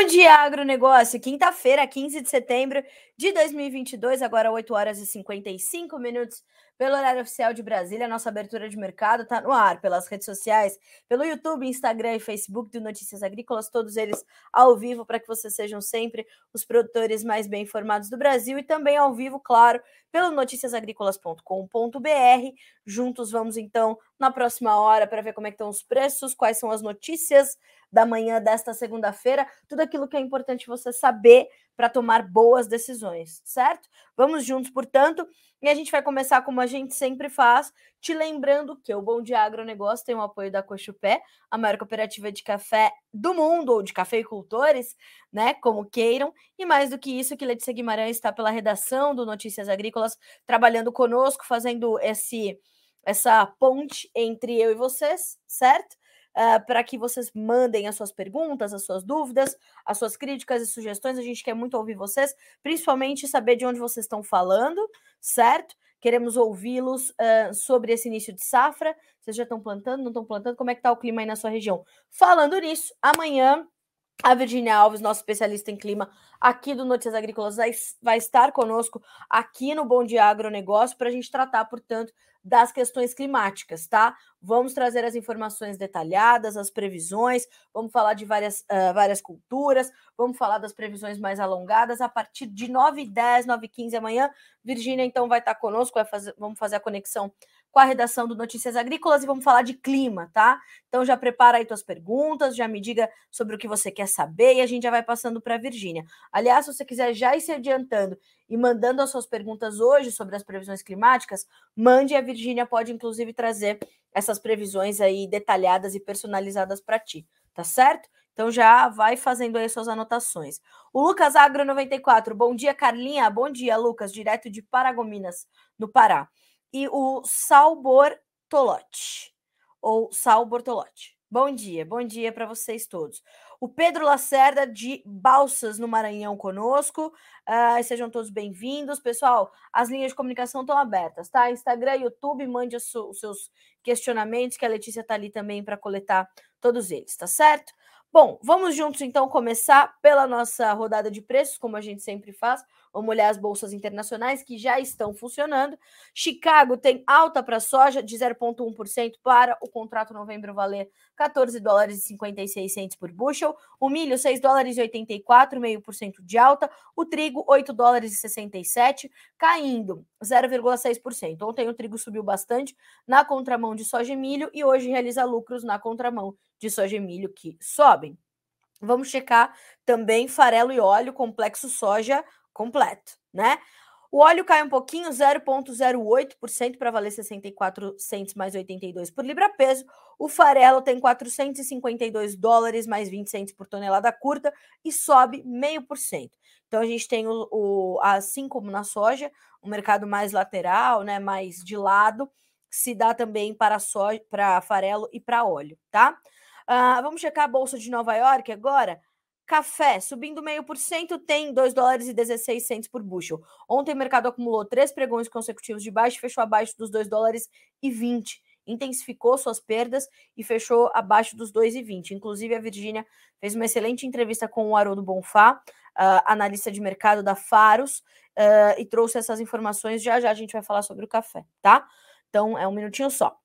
Bom dia, agronegócio. Quinta-feira, 15 de setembro de 2022, agora 8 horas e 55 minutos pelo horário oficial de Brasília. Nossa abertura de mercado está no ar pelas redes sociais, pelo YouTube, Instagram e Facebook do Notícias Agrícolas, todos eles ao vivo para que vocês sejam sempre os produtores mais bem informados do Brasil e também ao vivo, claro, pelo noticiasagricolas.com.br. Juntos vamos então na próxima hora para ver como é estão os preços, quais são as notícias da manhã desta segunda-feira, tudo aquilo que é importante você saber para tomar boas decisões, certo? Vamos juntos, portanto, e a gente vai começar como a gente sempre faz, te lembrando que o Bom Dia Agronegócio tem o apoio da Cochupé, a maior cooperativa de café do mundo, ou de cafeicultores, né, como queiram, e mais do que isso, que Letícia Guimarães está pela redação do Notícias Agrícolas, trabalhando conosco, fazendo esse essa ponte entre eu e vocês, certo? uh, para que vocês mandem as suas perguntas, as suas dúvidas, as suas críticas e sugestões. A gente quer muito ouvir vocês, principalmente saber de onde vocês estão falando, certo? Queremos ouvi-los uh, sobre esse início de safra. Vocês já estão plantando, não estão plantando? Como é que está o clima aí na sua região? Falando nisso, amanhã a Virginia Alves, nossa especialista em clima aqui do Notícias Agrícolas, vai, estar conosco aqui no Bom Dia Agronegócio para a gente tratar, portanto, das questões climáticas, tá? Vamos trazer as informações detalhadas, as previsões, vamos falar de várias, uh, várias culturas, vamos falar das previsões mais alongadas a partir de 9h10, 9h15 amanhã. Virgínia, então, vai estar conosco, vai fazer, vamos fazer a conexão com a redação do Notícias Agrícolas e vamos falar de clima, tá? Então já prepara aí tuas perguntas, já me diga sobre o que você quer saber e a gente já vai passando para a Virgínia. Aliás, se você quiser já ir se adiantando e mandando as suas perguntas hoje sobre as previsões climáticas, mande a Virgínia pode inclusive trazer essas previsões aí detalhadas e personalizadas para ti, tá certo? Então já vai fazendo aí suas anotações. O Lucas Agro 94, bom dia Carlinha, bom dia Lucas, direto de Paragominas, no Pará e o Sal Bortolotti, ou Sal Bortolotti. Bom dia, bom dia para vocês todos. O Pedro Lacerda de Balsas, no Maranhão, conosco. Uh, sejam todos bem-vindos. Pessoal, as linhas de comunicação estão abertas, tá? Instagram, YouTube, mande os seus questionamentos, que a Letícia está ali também para coletar todos eles, tá certo? Bom, vamos juntos então começar pela nossa rodada de preços, como a gente sempre faz. Vamos olhar as bolsas internacionais que já estão funcionando. Chicago tem alta para soja de 0,1% para o contrato novembro valer 14 dólares e 56 centos por bushel. O milho, 6 dólares e 84, meio por cento de alta. O trigo, 8 dólares e 67, caindo 0,6%. Ontem o trigo subiu bastante na contramão de soja e milho e hoje realiza lucros na contramão de soja e milho que sobem. Vamos checar também farelo e óleo, complexo soja completo, né? O óleo cai um pouquinho, 0,08% para valer 64 centos mais 82 por libra peso. O farelo tem 452 dólares mais 20 centos por tonelada curta e sobe meio por cento. Então a gente tem o, o, assim como na soja, um mercado mais lateral, né, mais de lado, se dá também para soja, para farelo e para óleo, tá? Uh, vamos checar a bolsa de Nova York agora. Café subindo meio por cento, tem 2 dólares e 16 centos por bushel. Ontem o mercado acumulou três pregões consecutivos de baixo, fechou abaixo dos 2 dólares e 20. Intensificou suas perdas e fechou abaixo dos 2,20. Inclusive, a Virgínia fez uma excelente entrevista com o Haroldo Bonfá, uh, analista de mercado da Faros, uh, e trouxe essas informações. Já já a gente vai falar sobre o café, tá? Então, é um minutinho só.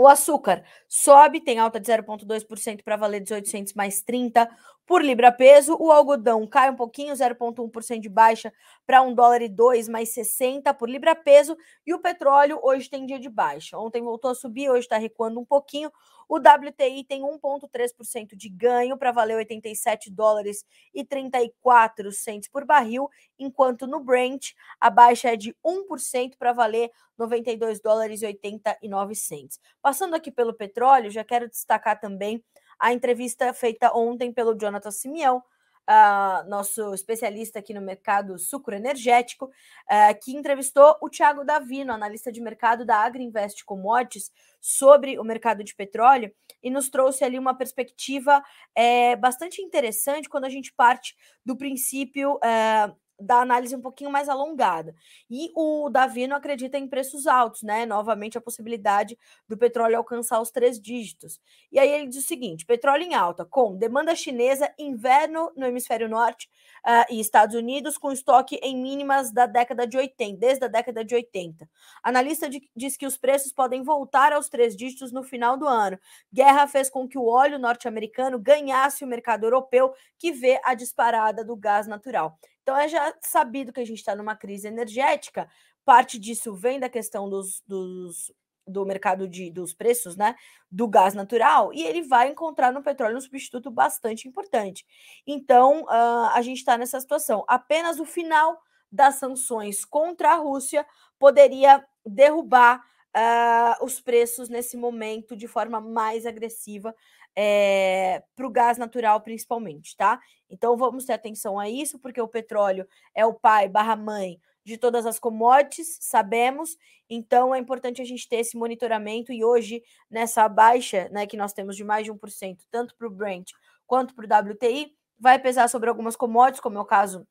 O açúcar sobe, tem alta de 0,2% para valer 1800 mais 30 por libra peso. O algodão cai um pouquinho, 0,1% de baixa para 1 dólar e 2 mais 60 por libra peso. E o petróleo hoje tem dia de baixa. Ontem voltou a subir, hoje está recuando um pouquinho. O WTI tem 1,3% de ganho para valer 87 dólares e 34 centos por barril, enquanto no Brent a baixa é de 1% para valer 92 dólares e 89 centos. Passando aqui pelo petróleo, já quero destacar também a entrevista feita ontem pelo Jonathan Simeão, uh, nosso especialista aqui no mercado sucro energético, uh, que entrevistou o Thiago Davino, analista de mercado da Agriinvest Commodities, sobre o mercado de petróleo e nos trouxe ali uma perspectiva é, bastante interessante quando a gente parte do princípio é, da análise um pouquinho mais alongada. E o Davi não acredita em preços altos, né? Novamente a possibilidade do petróleo alcançar os três dígitos. E aí ele diz o seguinte: petróleo em alta, com demanda chinesa, inverno no hemisfério norte uh, e Estados Unidos, com estoque em mínimas da década de 80, desde a década de 80. Analista de, diz que os preços podem voltar aos três dígitos no final do ano. Guerra fez com que o óleo norte-americano ganhasse o mercado europeu, que vê a disparada do gás natural. Então é já sabido que a gente está numa crise energética. Parte disso vem da questão dos, dos do mercado de, dos preços, né, do gás natural, e ele vai encontrar no petróleo um substituto bastante importante. Então, uh, a gente está nessa situação. Apenas o final das sanções contra a Rússia poderia derrubar uh, os preços nesse momento de forma mais agressiva é, para o gás natural, principalmente, tá? Então vamos ter atenção a isso, porque o petróleo é o pai barra mãe de todas as commodities, sabemos, então é importante a gente ter esse monitoramento e hoje, nessa baixa né, que nós temos de mais de 1%, tanto para o Brent quanto para o WTI, vai pesar sobre algumas commodities, como é o caso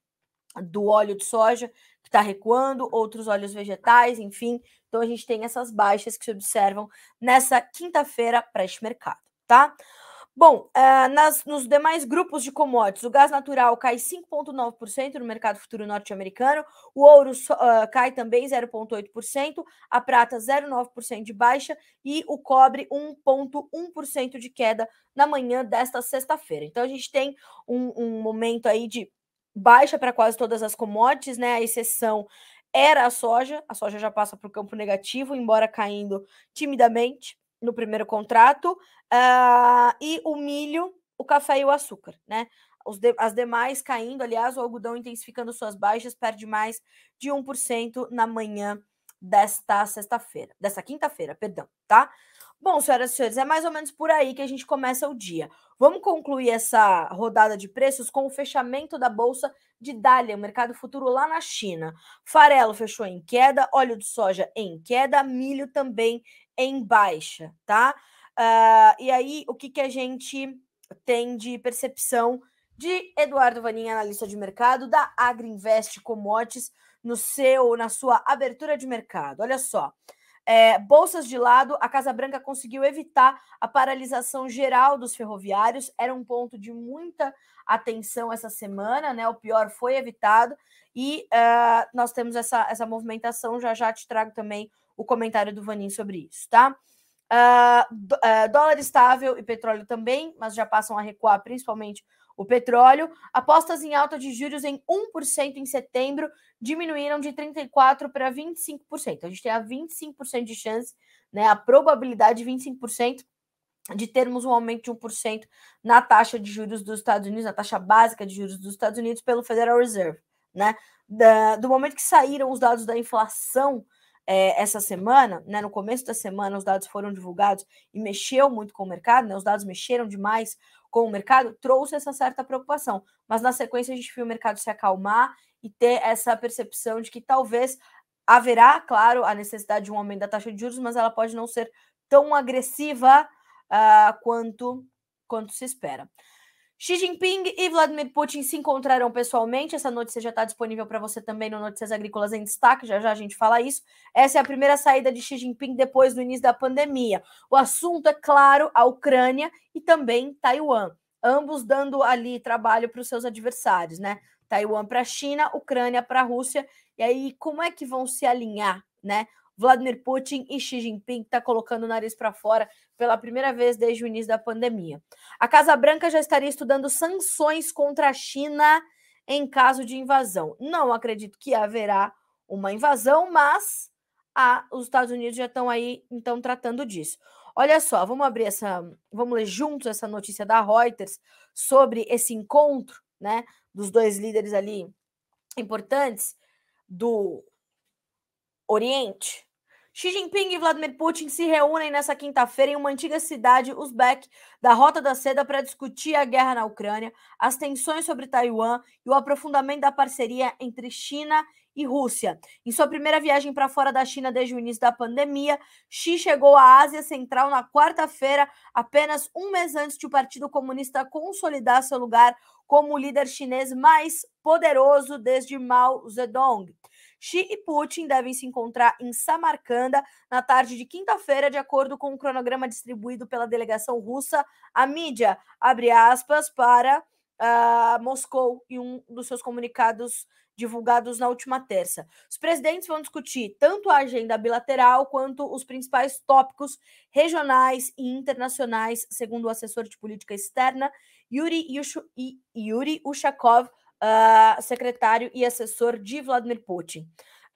do óleo de soja, que está recuando, outros óleos vegetais, enfim. Então a gente tem essas baixas que se observam nessa quinta-feira para este mercado tá? Bom, uh, nas, nos demais grupos de commodities, o gás natural cai 5,9% no mercado futuro norte-americano, o ouro uh, cai também 0,8%, a prata 0,9% de baixa e o cobre 1,1% de queda na manhã desta sexta-feira. Então a gente tem um, um momento aí de baixa para quase todas as commodities, né? A exceção era a soja, a soja já passa para o campo negativo, embora caindo timidamente no primeiro contrato, uh, e o milho, o café e o açúcar, né? De, as demais caindo, aliás, o algodão intensificando suas baixas, perde mais de 1% na manhã desta sexta-feira, desta quinta-feira, perdão, tá? Bom, senhoras e senhores, é mais ou menos por aí que a gente começa o dia. Vamos concluir essa rodada de preços com o fechamento da bolsa de Dália, o mercado futuro lá na China. Farelo fechou em queda, óleo de soja em queda, milho também em baixa, tá? Uh, e aí, o que, que a gente tem de percepção de Eduardo Vaninha, analista de mercado da Agriinvest Commodities, no seu, na sua abertura de mercado. Olha só. É, bolsas de lado, a Casa Branca conseguiu evitar a paralisação geral dos ferroviários, era um ponto de muita atenção essa semana, né? O pior foi evitado e uh, nós temos essa, essa movimentação. Já já te trago também o comentário do Vanin sobre isso, tá? Uh, dólar estável e petróleo também, mas já passam a recuar, principalmente o petróleo. Apostas em alta de juros em 1% em setembro diminuíram de 34% para 25%. A gente tem a 25% de chance, né? A probabilidade de 25% de termos um aumento de 1% na taxa de juros dos Estados Unidos, na taxa básica de juros dos Estados Unidos pelo Federal Reserve, né? Da, do momento que saíram os dados da inflação é, essa semana, né, no começo da semana, os dados foram divulgados e mexeu muito com o mercado, né, os dados mexeram demais com o mercado, trouxe essa certa preocupação. Mas na sequência a gente viu o mercado se acalmar e ter essa percepção de que talvez haverá, claro, a necessidade de um aumento da taxa de juros, mas ela pode não ser tão agressiva uh, quanto, quanto se espera. Xi Jinping e Vladimir Putin se encontraram pessoalmente. Essa notícia já está disponível para você também no Notícias Agrícolas em Destaque. Já já a gente fala isso. Essa é a primeira saída de Xi Jinping depois do início da pandemia. O assunto é, claro, a Ucrânia e também Taiwan. Ambos dando ali trabalho para os seus adversários, né? Taiwan para a China, Ucrânia para a Rússia. E aí, como é que vão se alinhar, né? Vladimir Putin e Xi Jinping está colocando o nariz para fora pela primeira vez desde o início da pandemia. A Casa Branca já estaria estudando sanções contra a China em caso de invasão. Não acredito que haverá uma invasão, mas ah, os Estados Unidos já estão aí então tratando disso. Olha só, vamos abrir essa, vamos ler juntos essa notícia da Reuters sobre esse encontro, né, dos dois líderes ali importantes do Oriente. Xi Jinping e Vladimir Putin se reúnem nessa quinta-feira em uma antiga cidade uzbek da Rota da Seda para discutir a guerra na Ucrânia, as tensões sobre Taiwan e o aprofundamento da parceria entre China e Rússia. Em sua primeira viagem para fora da China desde o início da pandemia, Xi chegou à Ásia Central na quarta-feira, apenas um mês antes de o Partido Comunista consolidar seu lugar como o líder chinês mais poderoso desde Mao Zedong. Xi e Putin devem se encontrar em Samarcanda na tarde de quinta-feira, de acordo com o cronograma distribuído pela delegação russa. A mídia abre aspas para uh, Moscou em um dos seus comunicados divulgados na última terça. Os presidentes vão discutir tanto a agenda bilateral quanto os principais tópicos regionais e internacionais, segundo o assessor de política externa Yuri, Yuri Ushakov, uh, secretário e assessor de Vladimir Putin.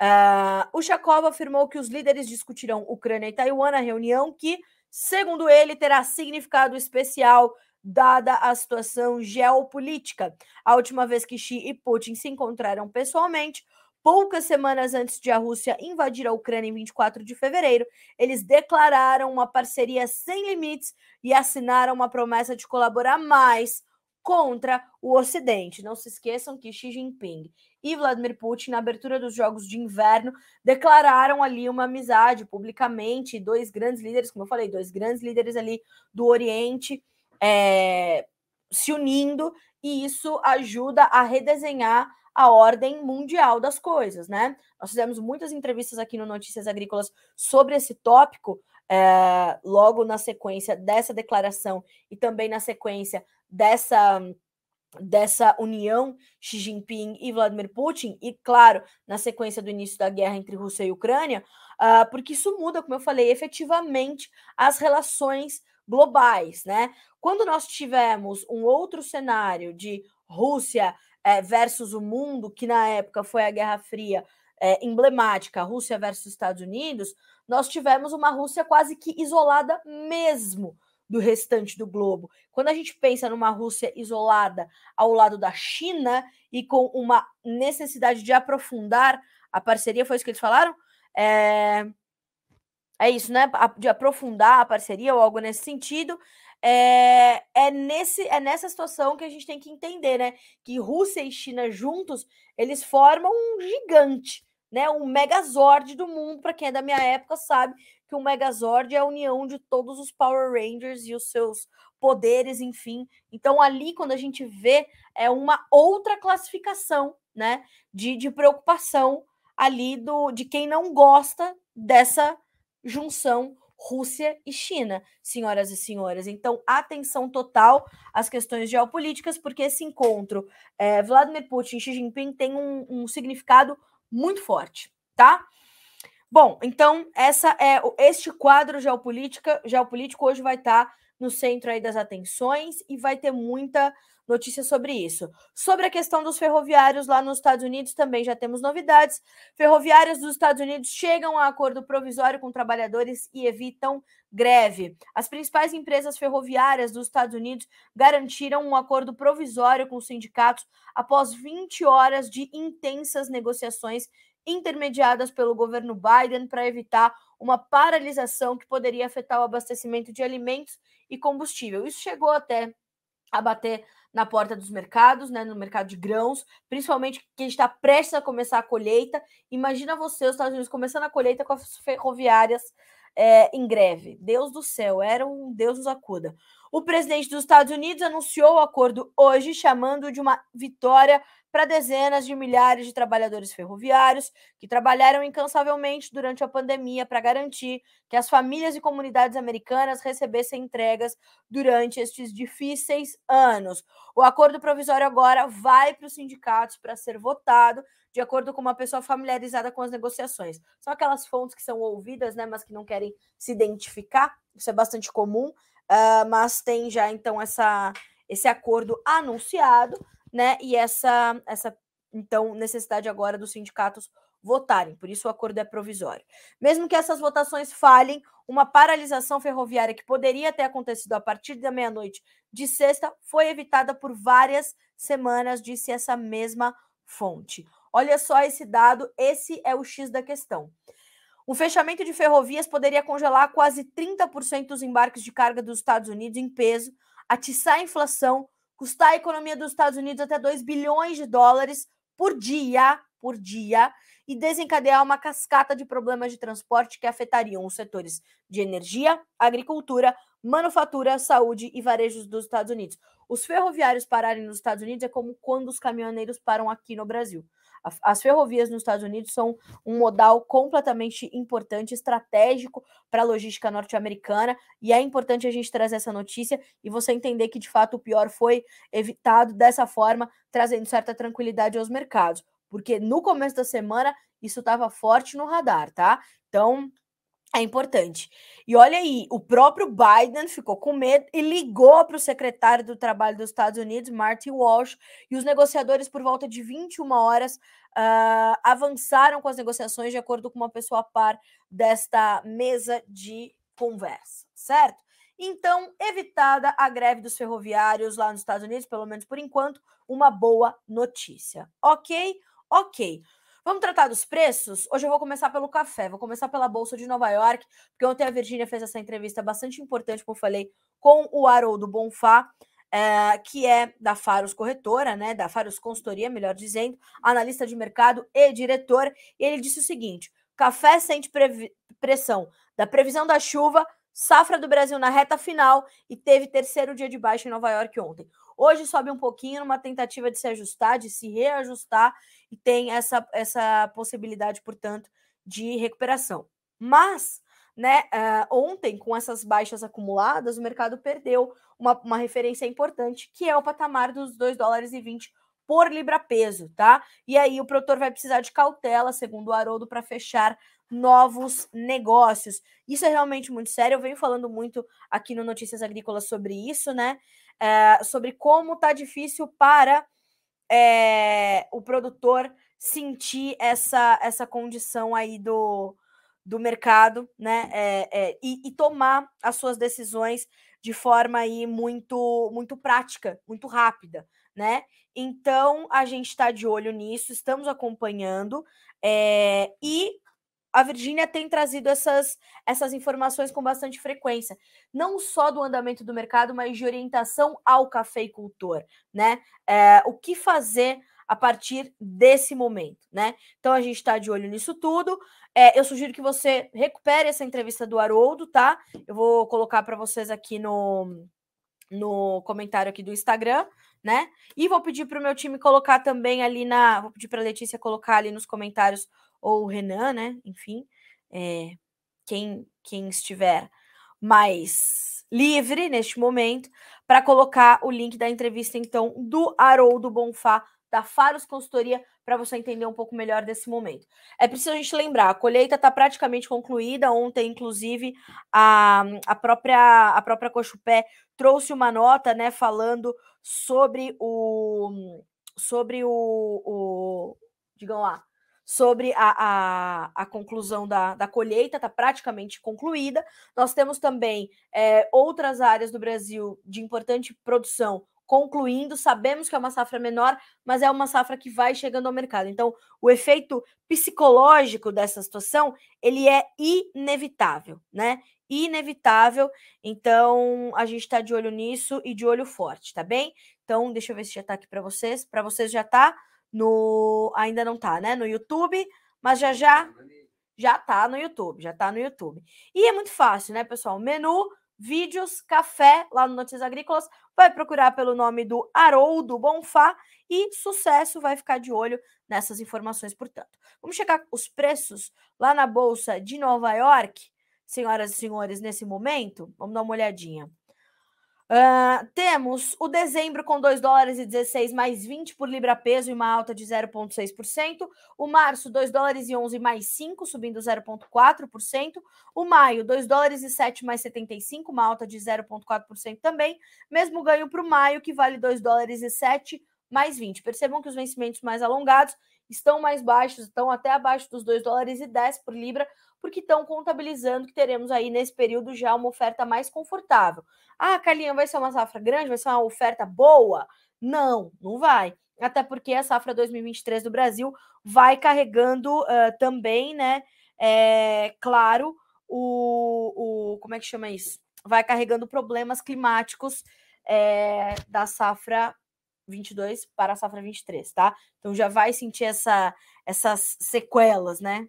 Uh, o Chakov afirmou que os líderes discutirão Ucrânia e Taiwan na reunião, que, segundo ele, terá significado especial dada a situação geopolítica. A última vez que Xi e Putin se encontraram pessoalmente, poucas semanas antes de a Rússia invadir a Ucrânia em 24 de fevereiro, eles declararam uma parceria sem limites e assinaram uma promessa de colaborar mais contra o Ocidente. Não se esqueçam que Xi Jinping e Vladimir Putin, na abertura dos Jogos de Inverno, declararam ali uma amizade publicamente. Dois grandes líderes, como eu falei, dois grandes líderes ali do Oriente é, se unindo, e isso ajuda a redesenhar a ordem mundial das coisas, né? Nós fizemos muitas entrevistas aqui no Notícias Agrícolas sobre esse tópico. É, logo na sequência dessa declaração e também na sequência dessa dessa união Xi Jinping e Vladimir Putin, e claro, na sequência do início da guerra entre Rússia e Ucrânia, uh, porque isso muda, como eu falei, efetivamente as relações globais, né? Quando nós tivemos um outro cenário de Rússia é, versus o mundo, que na época foi a Guerra Fria é, emblemática, Rússia versus Estados Unidos, nós tivemos uma Rússia quase que isolada mesmo do restante do globo. Quando a gente pensa numa Rússia isolada ao lado da China e com uma necessidade de aprofundar a parceria, foi isso que eles falaram? É, é isso, né? De aprofundar a parceria ou algo nesse sentido. É, é, nesse, é nessa situação que a gente tem que entender, né? Que Rússia e China juntos, eles formam um gigante, né? Um megazord do mundo. Para quem é da minha época sabe que o Megazord é a união de todos os Power Rangers e os seus poderes, enfim. Então, ali, quando a gente vê, é uma outra classificação, né? De, de preocupação ali do de quem não gosta dessa junção Rússia e China, senhoras e senhores. Então, atenção total às questões geopolíticas, porque esse encontro é, Vladimir Putin e Xi Jinping tem um, um significado muito forte, tá? Bom, então essa é este quadro geopolítica, geopolítico hoje vai estar no centro aí das atenções e vai ter muita notícia sobre isso. Sobre a questão dos ferroviários lá nos Estados Unidos também já temos novidades. Ferroviárias dos Estados Unidos chegam a acordo provisório com trabalhadores e evitam greve. As principais empresas ferroviárias dos Estados Unidos garantiram um acordo provisório com os sindicatos após 20 horas de intensas negociações intermediadas pelo governo Biden para evitar uma paralisação que poderia afetar o abastecimento de alimentos e combustível. Isso chegou até a bater na porta dos mercados, né, no mercado de grãos, principalmente que está prestes a começar a colheita. Imagina você, os Estados Unidos, começando a colheita com as ferroviárias é, em greve. Deus do céu, era um Deus nos acuda. O presidente dos Estados Unidos anunciou o acordo hoje, chamando de uma vitória para dezenas de milhares de trabalhadores ferroviários que trabalharam incansavelmente durante a pandemia para garantir que as famílias e comunidades americanas recebessem entregas durante estes difíceis anos. O acordo provisório agora vai para os sindicatos para ser votado de acordo com uma pessoa familiarizada com as negociações. São aquelas fontes que são ouvidas, né, mas que não querem se identificar. Isso é bastante comum, uh, mas tem já então essa, esse acordo anunciado né? E essa, essa então necessidade agora dos sindicatos votarem, por isso o acordo é provisório. Mesmo que essas votações falhem, uma paralisação ferroviária que poderia ter acontecido a partir da meia-noite de sexta foi evitada por várias semanas, disse essa mesma fonte. Olha só esse dado, esse é o X da questão. O fechamento de ferrovias poderia congelar quase 30% dos embarques de carga dos Estados Unidos em peso, atiçar a inflação, custar a economia dos Estados Unidos até 2 bilhões de dólares por dia, por dia e desencadear uma cascata de problemas de transporte que afetariam os setores de energia, agricultura, manufatura, saúde e varejos dos Estados Unidos. Os ferroviários pararem nos Estados Unidos é como quando os caminhoneiros param aqui no Brasil. As ferrovias nos Estados Unidos são um modal completamente importante, estratégico para a logística norte-americana, e é importante a gente trazer essa notícia e você entender que de fato o pior foi evitado dessa forma, trazendo certa tranquilidade aos mercados porque no começo da semana isso estava forte no radar, tá? Então é importante. E olha aí, o próprio Biden ficou com medo e ligou para o secretário do Trabalho dos Estados Unidos, Marty Walsh, e os negociadores, por volta de 21 horas, uh, avançaram com as negociações de acordo com uma pessoa par desta mesa de conversa, certo? Então, evitada a greve dos ferroviários lá nos Estados Unidos, pelo menos por enquanto, uma boa notícia, ok? Ok. Vamos tratar dos preços? Hoje eu vou começar pelo café, vou começar pela Bolsa de Nova York, porque ontem a Virgínia fez essa entrevista bastante importante, como eu falei, com o Haroldo Bonfá, é, que é da Faros Corretora, né? Da Faros Consultoria, melhor dizendo, analista de mercado e diretor. E ele disse o seguinte: café sente pressão da previsão da chuva, safra do Brasil na reta final e teve terceiro dia de baixa em Nova York ontem. Hoje sobe um pouquinho numa tentativa de se ajustar, de se reajustar e tem essa, essa possibilidade, portanto, de recuperação. Mas, né, uh, ontem, com essas baixas acumuladas, o mercado perdeu uma, uma referência importante, que é o patamar dos 2 dólares e 20 por libra peso, tá? E aí o produtor vai precisar de cautela, segundo o Haroldo, para fechar novos negócios. Isso é realmente muito sério. Eu venho falando muito aqui no Notícias Agrícolas sobre isso, né? É, sobre como tá difícil para é, o produtor sentir essa, essa condição aí do, do mercado, né? É, é, e, e, tomar as suas decisões de forma aí muito, muito prática, muito rápida, né? Então a gente está de olho nisso, estamos acompanhando e a Virgínia tem trazido essas, essas informações com bastante frequência, não só do andamento do mercado, mas de orientação ao cafeicultor, né? É, o que fazer a partir desse momento, né? Então a gente está de olho nisso tudo. É, eu sugiro que você recupere essa entrevista do Haroldo, tá? Eu vou colocar para vocês aqui no, no comentário aqui do Instagram, né? E vou pedir para o meu time colocar também ali na. Vou pedir para a Letícia colocar ali nos comentários ou o Renan, né? Enfim, é, quem, quem estiver mais livre neste momento, para colocar o link da entrevista, então, do Haroldo Bonfá, da Faros Consultoria, para você entender um pouco melhor desse momento. É preciso a gente lembrar, a colheita está praticamente concluída. Ontem, inclusive, a, a própria a própria Cochupé trouxe uma nota, né, falando sobre o sobre o, o digam lá, sobre a, a, a conclusão da, da colheita, está praticamente concluída. Nós temos também é, outras áreas do Brasil de importante produção concluindo. Sabemos que é uma safra menor, mas é uma safra que vai chegando ao mercado. Então, o efeito psicológico dessa situação ele é inevitável, né? Inevitável. Então, a gente está de olho nisso e de olho forte, tá bem? Então, deixa eu ver se já está aqui para vocês. Para vocês já está no ainda não tá, né, no YouTube, mas já já já tá no YouTube, já tá no YouTube. E é muito fácil, né, pessoal? Menu, vídeos, café lá no Notícias Agrícolas, vai procurar pelo nome do Haroldo Bonfá e sucesso, vai ficar de olho nessas informações, portanto. Vamos checar os preços lá na bolsa de Nova York, senhoras e senhores, nesse momento. Vamos dar uma olhadinha. Uh, temos o dezembro com 2 dólares e 16 mais 20 por libra peso e uma alta de 0,6%. O março, 2 dólares e 11 mais 5, subindo 0,4%. O maio, 2 dólares e 7 mais 75, uma alta de 0,4% também. Mesmo ganho para o maio, que vale 2 dólares e 7 mais 20. Percebam que os vencimentos mais alongados estão mais baixos, estão até abaixo dos 2 dólares e 10 por libra, porque estão contabilizando que teremos aí nesse período já uma oferta mais confortável. Ah, Carlinha, vai ser uma safra grande? Vai ser uma oferta boa? Não, não vai. Até porque a safra 2023 do Brasil vai carregando uh, também, né? É, claro, o, o. Como é que chama isso? Vai carregando problemas climáticos é, da safra 22 para a safra 23, tá? Então já vai sentir essa essas sequelas, né?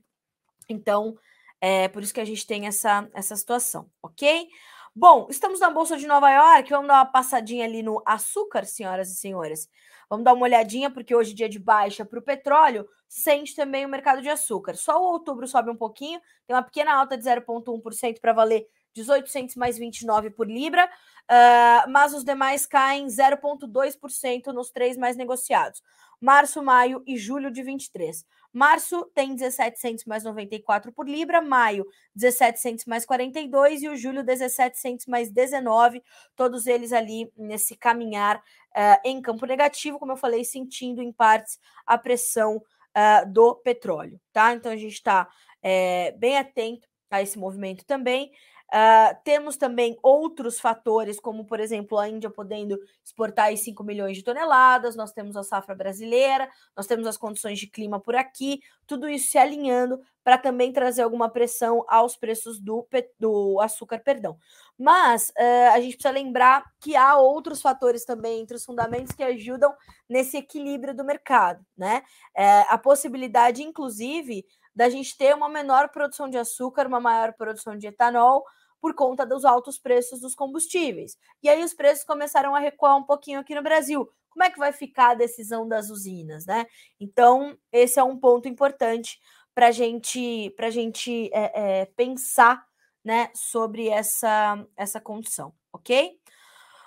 Então, é por isso que a gente tem essa, essa situação, ok? Bom, estamos na Bolsa de Nova York, vamos dar uma passadinha ali no açúcar, senhoras e senhores. Vamos dar uma olhadinha, porque hoje é dia de baixa para o petróleo, sente também o mercado de açúcar. Só o outubro sobe um pouquinho, tem uma pequena alta de 0,1% para valer 1800 mais 29 por libra, uh, mas os demais caem 0,2% nos três mais negociados. Março, maio e julho de 23. Março tem 1700 mais 94 por libra, maio 1700 mais 42 e o julho 1700 mais 19, todos eles ali nesse caminhar uh, em campo negativo, como eu falei, sentindo em partes a pressão uh, do petróleo, tá? Então a gente está é, bem atento a esse movimento também. Uh, temos também outros fatores, como, por exemplo, a Índia podendo exportar aí 5 milhões de toneladas, nós temos a safra brasileira, nós temos as condições de clima por aqui, tudo isso se alinhando para também trazer alguma pressão aos preços do, do açúcar, perdão. Mas uh, a gente precisa lembrar que há outros fatores também entre os fundamentos que ajudam nesse equilíbrio do mercado, né? Uh, a possibilidade, inclusive, da gente ter uma menor produção de açúcar, uma maior produção de etanol, por conta dos altos preços dos combustíveis. E aí os preços começaram a recuar um pouquinho aqui no Brasil. Como é que vai ficar a decisão das usinas, né? Então, esse é um ponto importante para gente, a gente é, é, pensar né, sobre essa, essa condição, ok?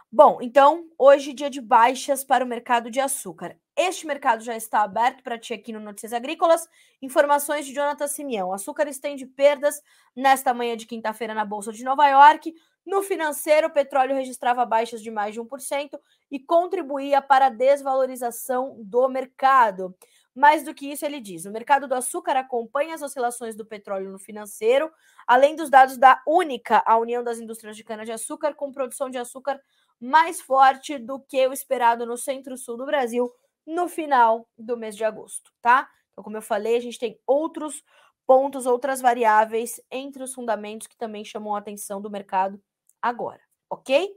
Bom, então, hoje dia de baixas para o mercado de açúcar. Este mercado já está aberto para ti aqui no Notícias Agrícolas. Informações de Jonathan Simeão. Açúcar estende perdas nesta manhã de quinta-feira na Bolsa de Nova York. No financeiro, o petróleo registrava baixas de mais de 1% e contribuía para a desvalorização do mercado. Mais do que isso, ele diz: o mercado do açúcar acompanha as oscilações do petróleo no financeiro, além dos dados da Única, a União das Indústrias de Cana-de-Açúcar, com produção de açúcar mais forte do que o esperado no centro-sul do Brasil no final do mês de agosto, tá? Então, como eu falei, a gente tem outros pontos, outras variáveis entre os fundamentos que também chamam a atenção do mercado agora, ok?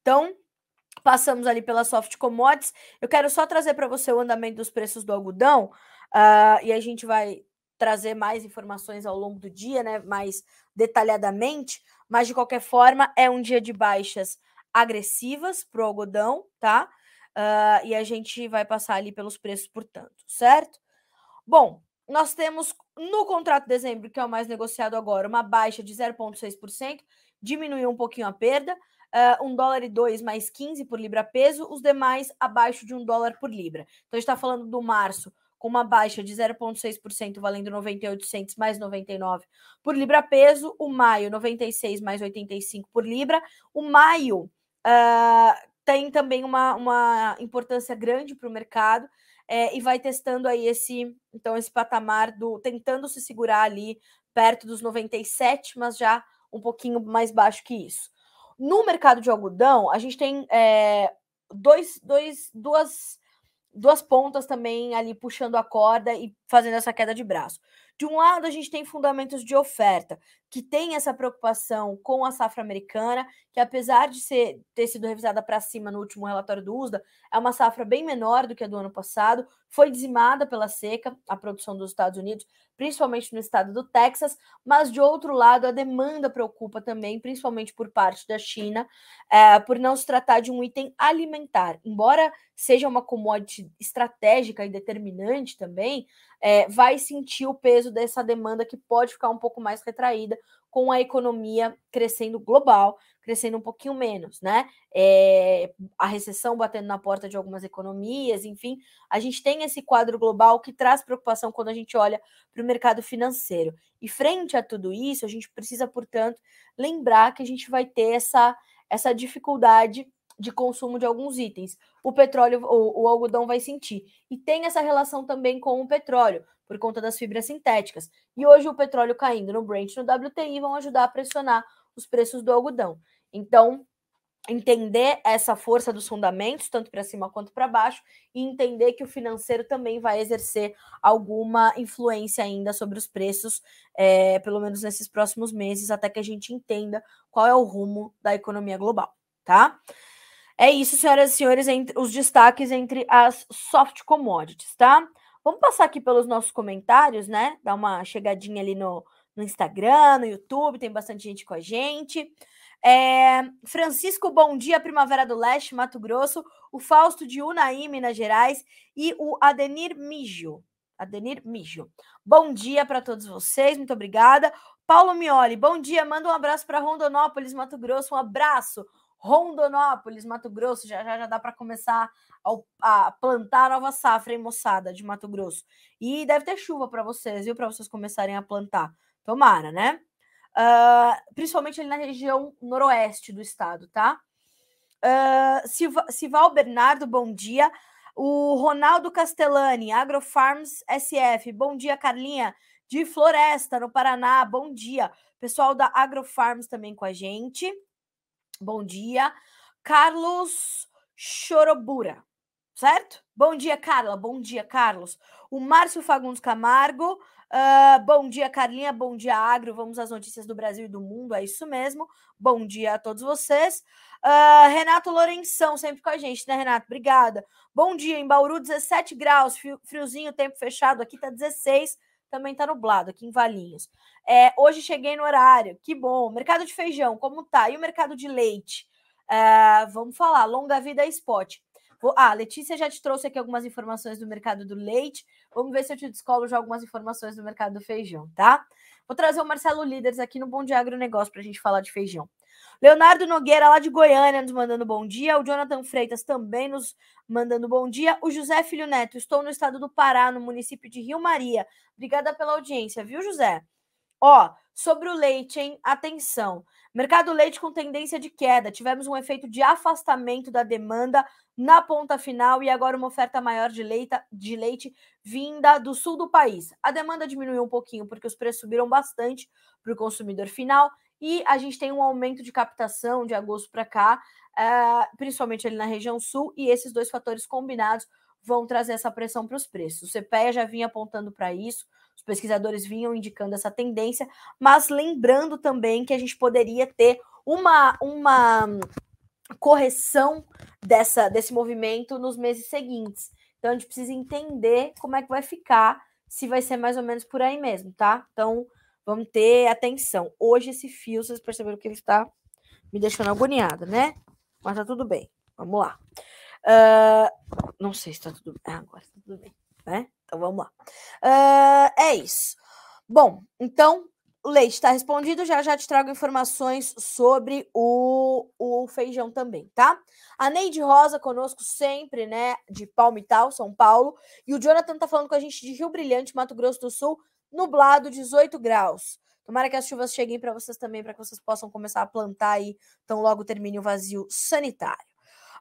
Então, passamos ali pela soft commodities. Eu quero só trazer para você o andamento dos preços do algodão uh, e a gente vai trazer mais informações ao longo do dia, né? Mais detalhadamente, mas de qualquer forma é um dia de baixas agressivas para o algodão, tá? Uh, e a gente vai passar ali pelos preços, portanto, certo? Bom, nós temos no contrato de dezembro, que é o mais negociado agora, uma baixa de 0,6%, diminuiu um pouquinho a perda, uh, um dólar e dois mais 15 por libra peso, os demais abaixo de um dólar por libra. Então, a gente está falando do março com uma baixa de 0,6%, valendo 9800 mais 99 por libra peso, o maio 96 mais 85 por libra, o maio uh, tem também uma, uma importância grande para o mercado é, e vai testando aí esse então esse patamar do tentando se segurar ali perto dos 97, mas já um pouquinho mais baixo que isso. No mercado de algodão, a gente tem é, dois, dois, duas, duas pontas também ali puxando a corda e fazendo essa queda de braço. De um lado, a gente tem fundamentos de oferta, que tem essa preocupação com a safra americana, que apesar de ser, ter sido revisada para cima no último relatório do USDA, é uma safra bem menor do que a do ano passado, foi dizimada pela seca, a produção dos Estados Unidos, principalmente no estado do Texas, mas de outro lado, a demanda preocupa também, principalmente por parte da China, é, por não se tratar de um item alimentar. Embora seja uma commodity estratégica e determinante também, é, vai sentir o peso dessa demanda que pode ficar um pouco mais retraída com a economia crescendo global, crescendo um pouquinho menos, né? É, a recessão batendo na porta de algumas economias, enfim, a gente tem esse quadro global que traz preocupação quando a gente olha para o mercado financeiro. E frente a tudo isso, a gente precisa, portanto, lembrar que a gente vai ter essa, essa dificuldade de consumo de alguns itens. O petróleo, o, o algodão vai sentir. E tem essa relação também com o petróleo, por conta das fibras sintéticas. E hoje o petróleo caindo no Brent no WTI vão ajudar a pressionar os preços do algodão. Então, entender essa força dos fundamentos, tanto para cima quanto para baixo, e entender que o financeiro também vai exercer alguma influência ainda sobre os preços, é, pelo menos nesses próximos meses, até que a gente entenda qual é o rumo da economia global, tá? É isso, senhoras e senhores, entre, os destaques entre as soft commodities, tá? Vamos passar aqui pelos nossos comentários, né? Dar uma chegadinha ali no, no Instagram, no YouTube, tem bastante gente com a gente. É, Francisco, bom dia, Primavera do Leste, Mato Grosso. O Fausto de Unaí, Minas Gerais. E o Adenir Mijo. Adenir Mijo. Bom dia para todos vocês, muito obrigada. Paulo Mioli, bom dia, manda um abraço para Rondonópolis, Mato Grosso. Um abraço. Rondonópolis, Mato Grosso. Já já, já dá para começar a, a, plantar a nova safra, hein, moçada, de Mato Grosso. E deve ter chuva para vocês, viu? Para vocês começarem a plantar. Tomara, né? Uh, principalmente ali na região noroeste do estado, tá? Uh, Sival Bernardo, bom dia. O Ronaldo Castellani, Agrofarms SF, bom dia, Carlinha, de Floresta, no Paraná, bom dia. Pessoal da Agrofarms também com a gente, bom dia. Carlos Chorobura, certo? Bom dia, Carla, bom dia, Carlos. O Márcio Fagundes Camargo, Uh, bom dia, Carlinha. Bom dia, Agro. Vamos às notícias do Brasil e do mundo. É isso mesmo. Bom dia a todos vocês. Uh, Renato Lourenção, sempre com a gente, né, Renato? Obrigada. Bom dia, em Bauru, 17 graus, friozinho, tempo fechado. Aqui tá 16, também tá nublado, aqui em Valinhos. É, hoje cheguei no horário, que bom. Mercado de feijão, como tá? E o mercado de leite? Uh, vamos falar, longa vida spot. Vou, ah, Letícia já te trouxe aqui algumas informações do mercado do leite. Vamos ver se eu te descolo já algumas informações do mercado do feijão, tá? Vou trazer o Marcelo Líderes aqui no Bom Dia Agronegócio para a gente falar de feijão. Leonardo Nogueira, lá de Goiânia, nos mandando bom dia. O Jonathan Freitas também nos mandando bom dia. O José Filho Neto, estou no estado do Pará, no município de Rio Maria. Obrigada pela audiência, viu, José? Ó, sobre o leite, hein? Atenção. Mercado leite com tendência de queda. Tivemos um efeito de afastamento da demanda na ponta final e agora uma oferta maior de leite, de leite vinda do sul do país. A demanda diminuiu um pouquinho porque os preços subiram bastante para o consumidor final e a gente tem um aumento de captação de agosto para cá, uh, principalmente ali na região sul, e esses dois fatores combinados vão trazer essa pressão para os preços. O CPEA já vinha apontando para isso, os pesquisadores vinham indicando essa tendência, mas lembrando também que a gente poderia ter uma, uma correção dessa, desse movimento nos meses seguintes. Então a gente precisa entender como é que vai ficar, se vai ser mais ou menos por aí mesmo, tá? Então vamos ter atenção. Hoje esse fio, vocês perceberam que ele está me deixando agoniada, né? Mas tá tudo bem. Vamos lá. Uh, não sei se tá tudo bem. Ah, agora tá tudo bem, né? Então vamos lá. Uh, é isso. Bom, então leite está respondido. Já já te trago informações sobre o, o feijão também, tá? A Neide Rosa conosco sempre, né? De Palmital, São Paulo. E o Jonathan tá falando com a gente de Rio Brilhante, Mato Grosso do Sul, nublado, 18 graus. Tomara que as chuvas cheguem para vocês também, para que vocês possam começar a plantar aí, então logo termine o vazio sanitário.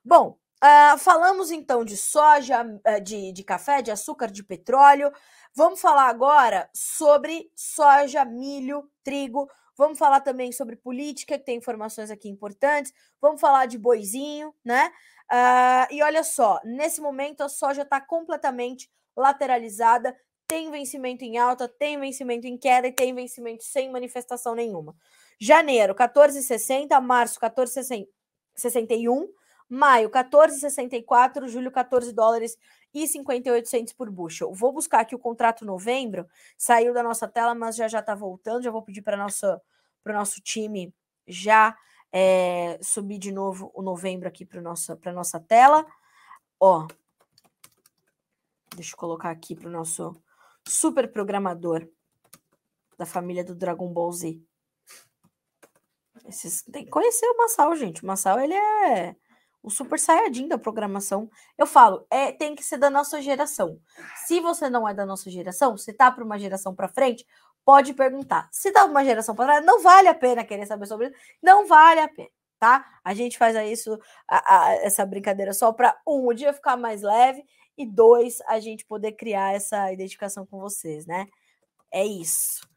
Bom, Uh, falamos então de soja, uh, de, de café, de açúcar, de petróleo. Vamos falar agora sobre soja, milho, trigo. Vamos falar também sobre política, que tem informações aqui importantes. Vamos falar de boizinho, né? Uh, e olha só, nesse momento a soja está completamente lateralizada, tem vencimento em alta, tem vencimento em queda e tem vencimento sem manifestação nenhuma. Janeiro, 14,60, março, 14,61 Maio, 14,64. Julho, 14 dólares e 58 centos por bushel. Vou buscar aqui o contrato novembro. Saiu da nossa tela, mas já já está voltando. Já vou pedir para o nosso time já é, subir de novo o novembro aqui para nossa, nossa tela. Ó, deixa eu colocar aqui para o nosso super programador da família do Dragon Ball Z. Esses, tem que conhecer o Massal, gente. O Massal, ele é o super saiyajin da programação. Eu falo, é, tem que ser da nossa geração. Se você não é da nossa geração, você tá para uma geração para frente, pode perguntar. Se tá uma geração para trás, não vale a pena querer saber sobre isso. Não vale a pena, tá? A gente faz isso, a, a, essa brincadeira só para um, o dia ficar mais leve e dois, a gente poder criar essa identificação com vocês, né? É isso.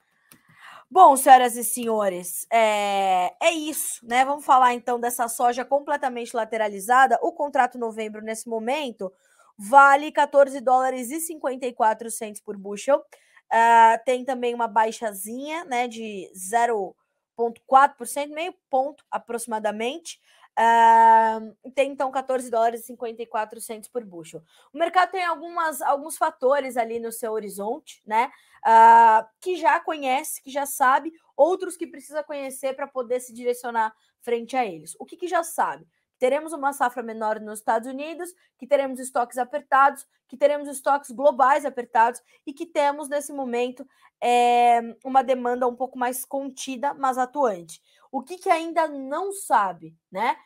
Bom, senhoras e senhores, é, é isso, né? Vamos falar então dessa soja completamente lateralizada. O contrato novembro, nesse momento, vale 14 dólares e 54 centos por bushel. Uh, tem também uma baixazinha, né, de 0,5 0,4%, meio ponto aproximadamente. Uh, tem então 14 dólares e 54 centos por bushel. O mercado tem algumas, alguns fatores ali no seu horizonte, né? Uh, que já conhece, que já sabe, outros que precisa conhecer para poder se direcionar frente a eles. O que, que já sabe? teremos uma safra menor nos Estados Unidos, que teremos estoques apertados, que teremos estoques globais apertados e que temos nesse momento é, uma demanda um pouco mais contida, mas atuante. O que, que ainda não sabe, né?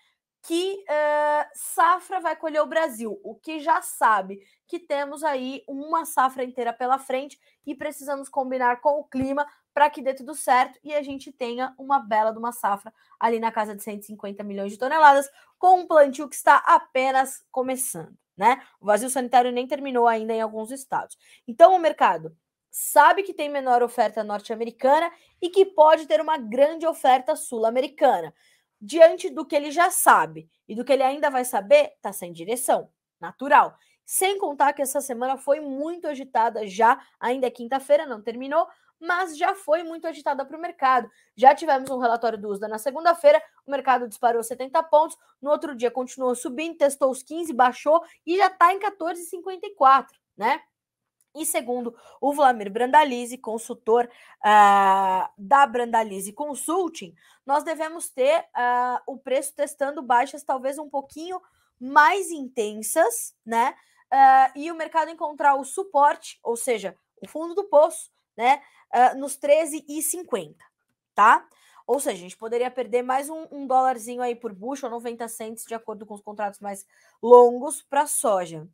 Que uh, safra vai colher o Brasil. O que já sabe que temos aí uma safra inteira pela frente e precisamos combinar com o clima para que dê tudo certo e a gente tenha uma bela de uma safra ali na casa de 150 milhões de toneladas, com um plantio que está apenas começando, né? O vazio sanitário nem terminou ainda em alguns estados. Então o mercado sabe que tem menor oferta norte-americana e que pode ter uma grande oferta sul-americana. Diante do que ele já sabe e do que ele ainda vai saber, está sem direção, natural. Sem contar que essa semana foi muito agitada já, ainda é quinta-feira, não terminou, mas já foi muito agitada para o mercado. Já tivemos um relatório do USDA na segunda-feira, o mercado disparou 70 pontos, no outro dia continuou subindo, testou os 15, baixou e já está em 14,54, né? E segundo o Vlamir Brandalize, consultor uh, da Brandalize Consulting, nós devemos ter uh, o preço testando baixas talvez um pouquinho mais intensas, né? Uh, e o mercado encontrar o suporte, ou seja, o fundo do poço, né? uh, nos 13,50, tá? Ou seja, a gente poderia perder mais um, um dólarzinho aí por bushel, 90 cents, de acordo com os contratos mais longos para soja.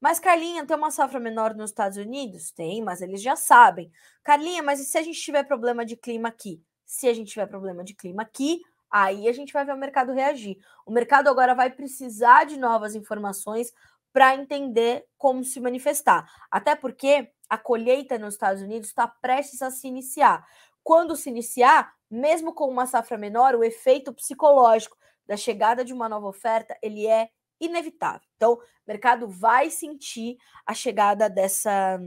Mas, Carlinha, tem uma safra menor nos Estados Unidos? Tem, mas eles já sabem. Carlinha, mas e se a gente tiver problema de clima aqui? Se a gente tiver problema de clima aqui, aí a gente vai ver o mercado reagir. O mercado agora vai precisar de novas informações para entender como se manifestar. Até porque a colheita nos Estados Unidos está prestes a se iniciar. Quando se iniciar, mesmo com uma safra menor, o efeito psicológico da chegada de uma nova oferta ele é inevitável. Então, o mercado vai sentir a chegada dessa,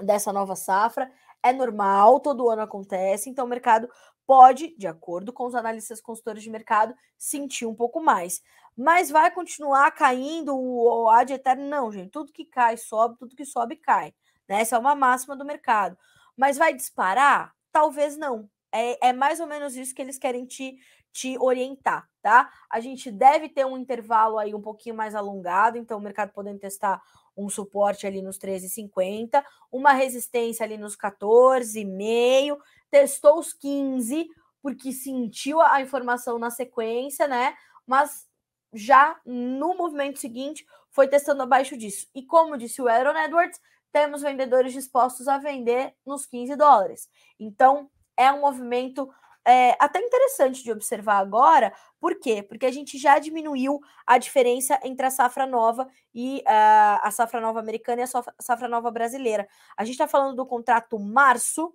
dessa nova safra. É normal, todo ano acontece. Então, o mercado pode, de acordo com os analistas consultores de mercado, sentir um pouco mais. Mas vai continuar caindo o ad eterno? Não, gente. Tudo que cai sobe, tudo que sobe cai. Né? Essa é uma máxima do mercado. Mas vai disparar? Talvez não. É, é mais ou menos isso que eles querem te, te orientar, tá? A gente deve ter um intervalo aí um pouquinho mais alongado, então o mercado podendo testar um suporte ali nos 13,50, uma resistência ali nos 14,5, testou os 15, porque sentiu a informação na sequência, né? Mas já no movimento seguinte foi testando abaixo disso. E como disse o Aaron Edwards, temos vendedores dispostos a vender nos 15 dólares. Então, é um movimento é, até interessante de observar agora. Por quê? Porque a gente já diminuiu a diferença entre a safra nova e uh, a safra nova americana e a safra nova brasileira. A gente está falando do contrato março uh,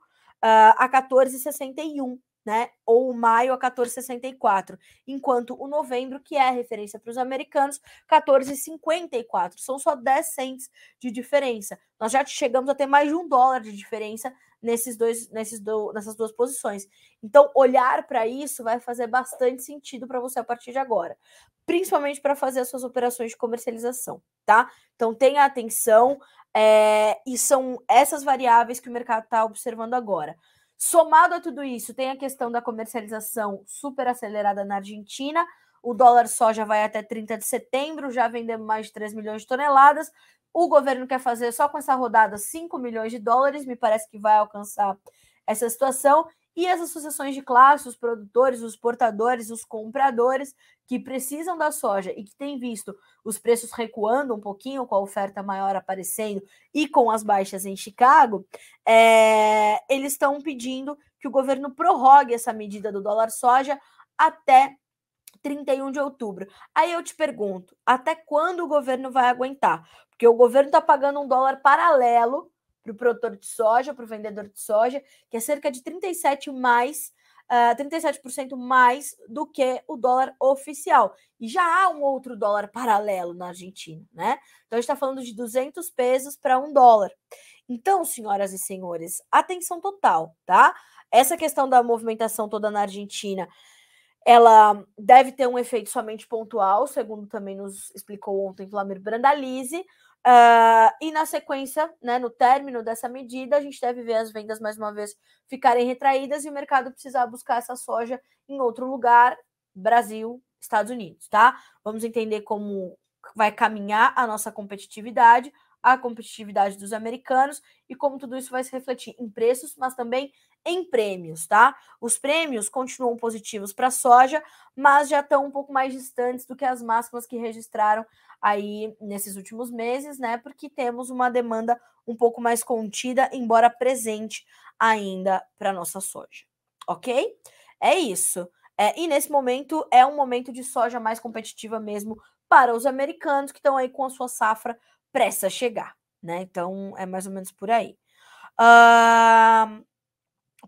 a 14,61 né? Ou maio a 14,64, enquanto o novembro, que é a referência para os americanos, 14,54. São só 10 cents de diferença. Nós já chegamos a ter mais de um dólar de diferença nesses dois, nesses do, nessas duas posições. Então, olhar para isso vai fazer bastante sentido para você a partir de agora, principalmente para fazer as suas operações de comercialização, tá? Então, tenha atenção, é, e são essas variáveis que o mercado está observando agora. Somado a tudo isso, tem a questão da comercialização super acelerada na Argentina. O dólar soja vai até 30 de setembro, já vendemos mais de 3 milhões de toneladas. O governo quer fazer só com essa rodada 5 milhões de dólares, me parece que vai alcançar essa situação. E as associações de classe, os produtores, os portadores, os compradores que precisam da soja e que têm visto os preços recuando um pouquinho, com a oferta maior aparecendo e com as baixas em Chicago, é, eles estão pedindo que o governo prorrogue essa medida do dólar soja até 31 de outubro. Aí eu te pergunto, até quando o governo vai aguentar? Porque o governo está pagando um dólar paralelo para o produtor de soja, para o vendedor de soja, que é cerca de 37 mais uh, 37% mais do que o dólar oficial. E já há um outro dólar paralelo na Argentina, né? Então a gente está falando de 200 pesos para um dólar. Então, senhoras e senhores, atenção total, tá? Essa questão da movimentação toda na Argentina, ela deve ter um efeito somente pontual, segundo também nos explicou ontem Flamir Brandalize. Uh, e na sequência, né, no término dessa medida, a gente deve ver as vendas mais uma vez ficarem retraídas e o mercado precisar buscar essa soja em outro lugar, Brasil, Estados Unidos, tá? Vamos entender como vai caminhar a nossa competitividade, a competitividade dos americanos e como tudo isso vai se refletir em preços, mas também em prêmios, tá? Os prêmios continuam positivos para a soja, mas já estão um pouco mais distantes do que as máximas que registraram aí nesses últimos meses, né? Porque temos uma demanda um pouco mais contida, embora presente ainda para nossa soja, ok? É isso. É, e nesse momento é um momento de soja mais competitiva mesmo para os americanos que estão aí com a sua safra prestes a chegar, né? Então é mais ou menos por aí. Uh,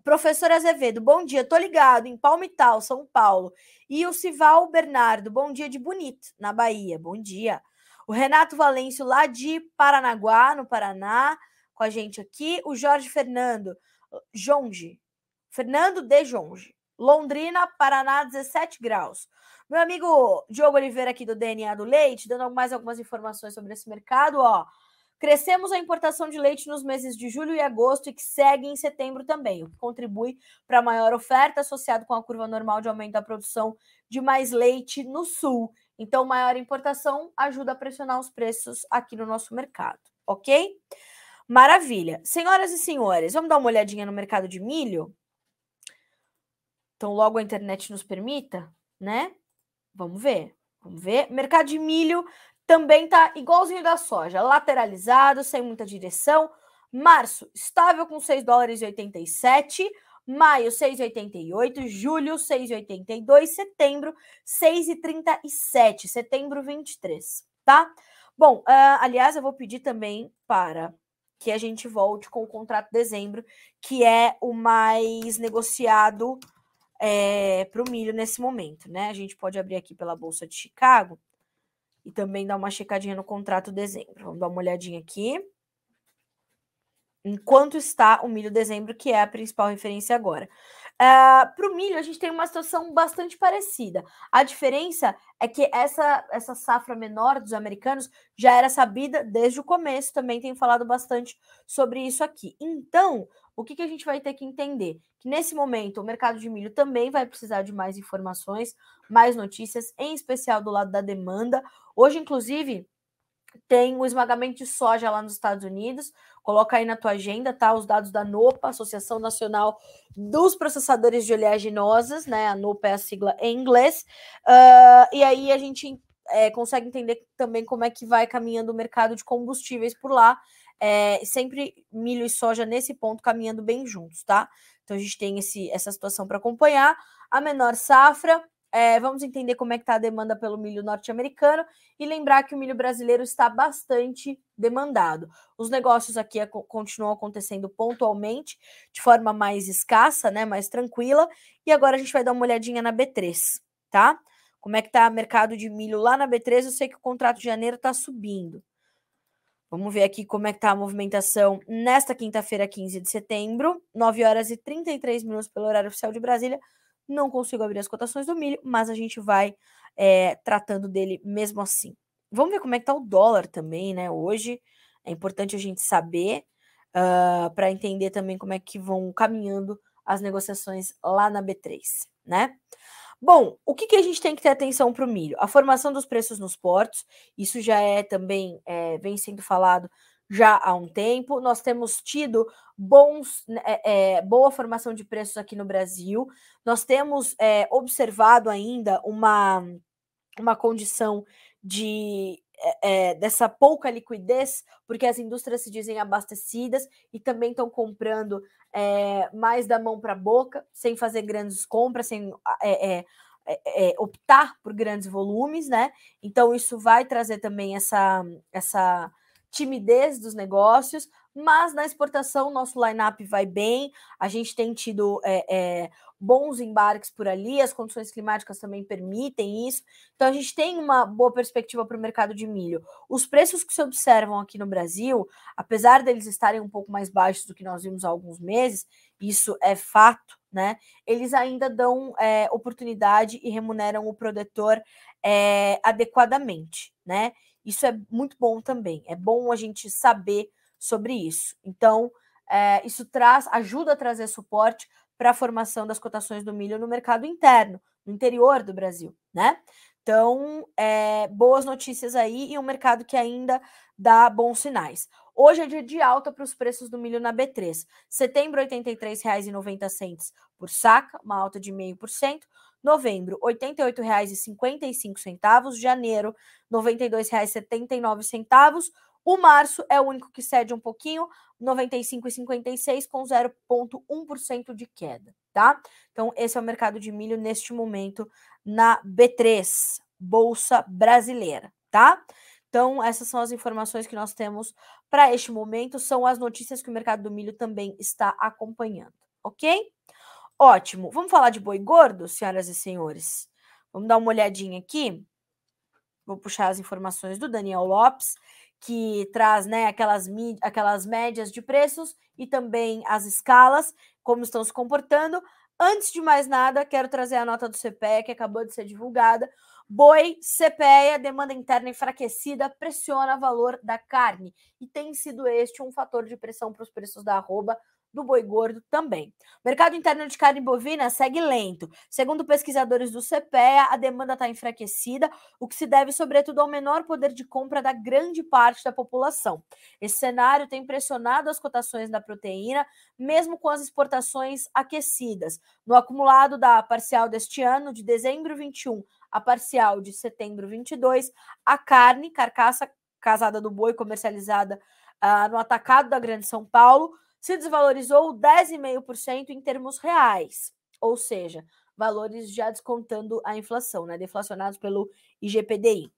Professor Azevedo, bom dia. Tô ligado em Palmital, São Paulo. E o Sival Bernardo, bom dia de Bonito, na Bahia. Bom dia. O Renato Valêncio, lá de Paranaguá, no Paraná, com a gente aqui. O Jorge Fernando, Jonge. Fernando de Jonge. Londrina, Paraná, 17 graus. Meu amigo Diogo Oliveira, aqui do DNA do Leite, dando mais algumas informações sobre esse mercado, ó. Crescemos a importação de leite nos meses de julho e agosto e que segue em setembro também, o que contribui para a maior oferta associado com a curva normal de aumento da produção de mais leite no sul. Então, maior importação ajuda a pressionar os preços aqui no nosso mercado, ok? Maravilha. Senhoras e senhores, vamos dar uma olhadinha no mercado de milho? Então, logo a internet nos permita, né? Vamos ver. Vamos ver. Mercado de milho também tá igualzinho da soja, lateralizado, sem muita direção. Março, estável com 6 dólares e 87. Maio, 6,88. Julho, 6,82. Setembro, 6,37. Setembro, 23, tá? Bom, uh, aliás, eu vou pedir também para que a gente volte com o contrato de dezembro, que é o mais negociado é, para o milho nesse momento, né? A gente pode abrir aqui pela Bolsa de Chicago e também dar uma checadinha no contrato dezembro. Vamos dar uma olhadinha aqui. Enquanto está o milho dezembro, que é a principal referência agora. Uh, ah, Para o milho, a gente tem uma situação bastante parecida. A diferença é que essa, essa safra menor dos americanos já era sabida desde o começo, também tem falado bastante sobre isso aqui. Então, o que, que a gente vai ter que entender? Que nesse momento o mercado de milho também vai precisar de mais informações, mais notícias, em especial do lado da demanda. Hoje, inclusive, tem o esmagamento de soja lá nos Estados Unidos. Coloca aí na tua agenda, tá? Os dados da NOPA, Associação Nacional dos Processadores de Oleaginosas, né? A NOPA é a sigla em inglês. Uh, e aí a gente é, consegue entender também como é que vai caminhando o mercado de combustíveis por lá. É, sempre milho e soja nesse ponto caminhando bem juntos, tá? Então a gente tem esse, essa situação para acompanhar. A menor safra, é, vamos entender como é que está a demanda pelo milho norte-americano e lembrar que o milho brasileiro está bastante demandado. Os negócios aqui continuam acontecendo pontualmente, de forma mais escassa, né, mais tranquila. E agora a gente vai dar uma olhadinha na B3, tá? Como é que está o mercado de milho lá na B3? Eu sei que o contrato de janeiro está subindo. Vamos ver aqui como é que está a movimentação nesta quinta-feira, 15 de setembro, 9 horas e 33 minutos pelo horário oficial de Brasília. Não consigo abrir as cotações do milho, mas a gente vai é, tratando dele mesmo assim. Vamos ver como é que está o dólar também, né? Hoje é importante a gente saber uh, ah, para entender também como é que vão caminhando as negociações lá na B3, né? Bom, o que, que a gente tem que ter atenção para o milho? A formação dos preços nos portos, isso já é também, é, vem sendo falado já há um tempo. Nós temos tido bons, é, é, boa formação de preços aqui no Brasil. Nós temos é, observado ainda uma, uma condição de é, dessa pouca liquidez, porque as indústrias se dizem abastecidas e também estão comprando é, mais da mão para a boca, sem fazer grandes compras, sem é, optar por grandes volumes, né? Então, isso vai trazer também essa, essa timidez dos negócios, mas na exportação nosso line-up vai bem, a gente tem tido bons embarques por ali, as condições climáticas também permitem isso. Então a gente tem uma boa perspectiva para o mercado de milho. Os preços que se observam aqui no Brasil, apesar deles estarem um pouco mais baixos do que nós vimos há alguns meses, isso é fato, né? Eles ainda dão é, oportunidade e remuneram o produtor é, adequadamente, né? Isso é muito bom também. É bom a gente saber sobre isso. Então, é, isso traz, ajuda a trazer suporte para a formação das cotações do milho no mercado interno, no interior do Brasil, né? Então, é, boas notícias aí e um mercado que ainda dá bons sinais. Hoje é dia de alta para os preços do milho na B3. Setembro, R$ 83,90 por saca, uma alta de 0,5%. Novembro, R$ 88,55. Janeiro, R$ 92,79. O março é o único que cede um pouquinho, 95,56 com 0,1% de queda, tá? Então, esse é o mercado de milho neste momento na B3, Bolsa Brasileira, tá? Então, essas são as informações que nós temos para este momento, são as notícias que o mercado do milho também está acompanhando, ok? Ótimo. Vamos falar de boi gordo, senhoras e senhores? Vamos dar uma olhadinha aqui. Vou puxar as informações do Daniel Lopes que traz né, aquelas, aquelas médias de preços e também as escalas, como estão se comportando. Antes de mais nada, quero trazer a nota do CPEA, que acabou de ser divulgada. Boi, CPEA, demanda interna enfraquecida, pressiona o valor da carne. E tem sido este um fator de pressão para os preços da arroba do boi gordo também. O mercado interno de carne bovina segue lento. Segundo pesquisadores do CPEA, a demanda está enfraquecida, o que se deve, sobretudo, ao menor poder de compra da grande parte da população. Esse cenário tem pressionado as cotações da proteína, mesmo com as exportações aquecidas. No acumulado da parcial deste ano, de dezembro 21 a parcial de setembro 22, a carne, carcaça casada do boi comercializada uh, no atacado da Grande São Paulo, se desvalorizou 10,5% em termos reais, ou seja, valores já descontando a inflação, né, deflacionados pelo IGPDI.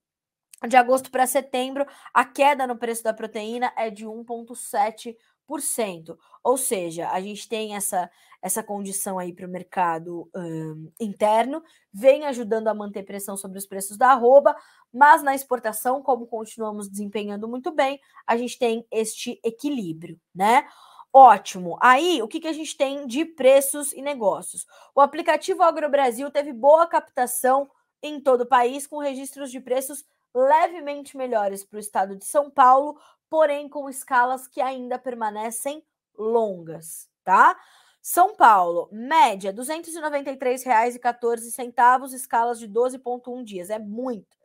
De agosto para setembro, a queda no preço da proteína é de 1,7%. Ou seja, a gente tem essa, essa condição aí para o mercado um, interno, vem ajudando a manter pressão sobre os preços da arroba, mas na exportação, como continuamos desempenhando muito bem, a gente tem este equilíbrio, né? Ótimo. Aí, o que, que a gente tem de preços e negócios? O aplicativo AgroBrasil teve boa captação em todo o país, com registros de preços levemente melhores para o estado de São Paulo, porém com escalas que ainda permanecem longas, tá? São Paulo, média R$ 293,14, escalas de 12,1 dias, é muito.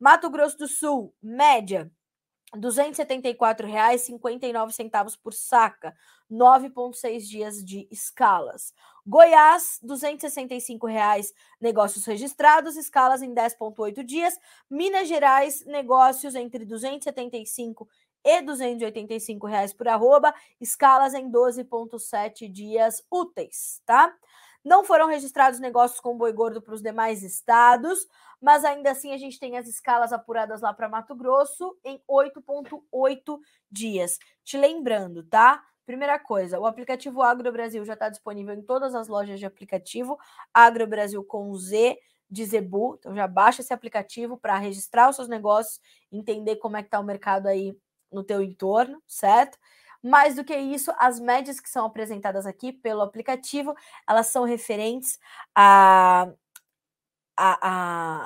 Mato Grosso do Sul, média R$ 274,59 por saca, 9,6 dias de escalas. Goiás, R$ 265,00 negócios registrados, escalas em 10,8 dias. Minas Gerais, negócios entre R$ 275 e 285 reais por arroba, escalas em 12,7 dias úteis, tá? Não foram registrados negócios com boi gordo para os demais estados, mas ainda assim a gente tem as escalas apuradas lá para Mato Grosso em 8,8 dias. Te lembrando, tá? Primeira coisa, o aplicativo Agro Brasil já está disponível em todas as lojas de aplicativo, Agro Brasil com Z de Zebu. Então já baixa esse aplicativo para registrar os seus negócios, entender como é que está o mercado aí no teu entorno, certo? Mais do que isso, as médias que são apresentadas aqui pelo aplicativo, elas são referentes a, a,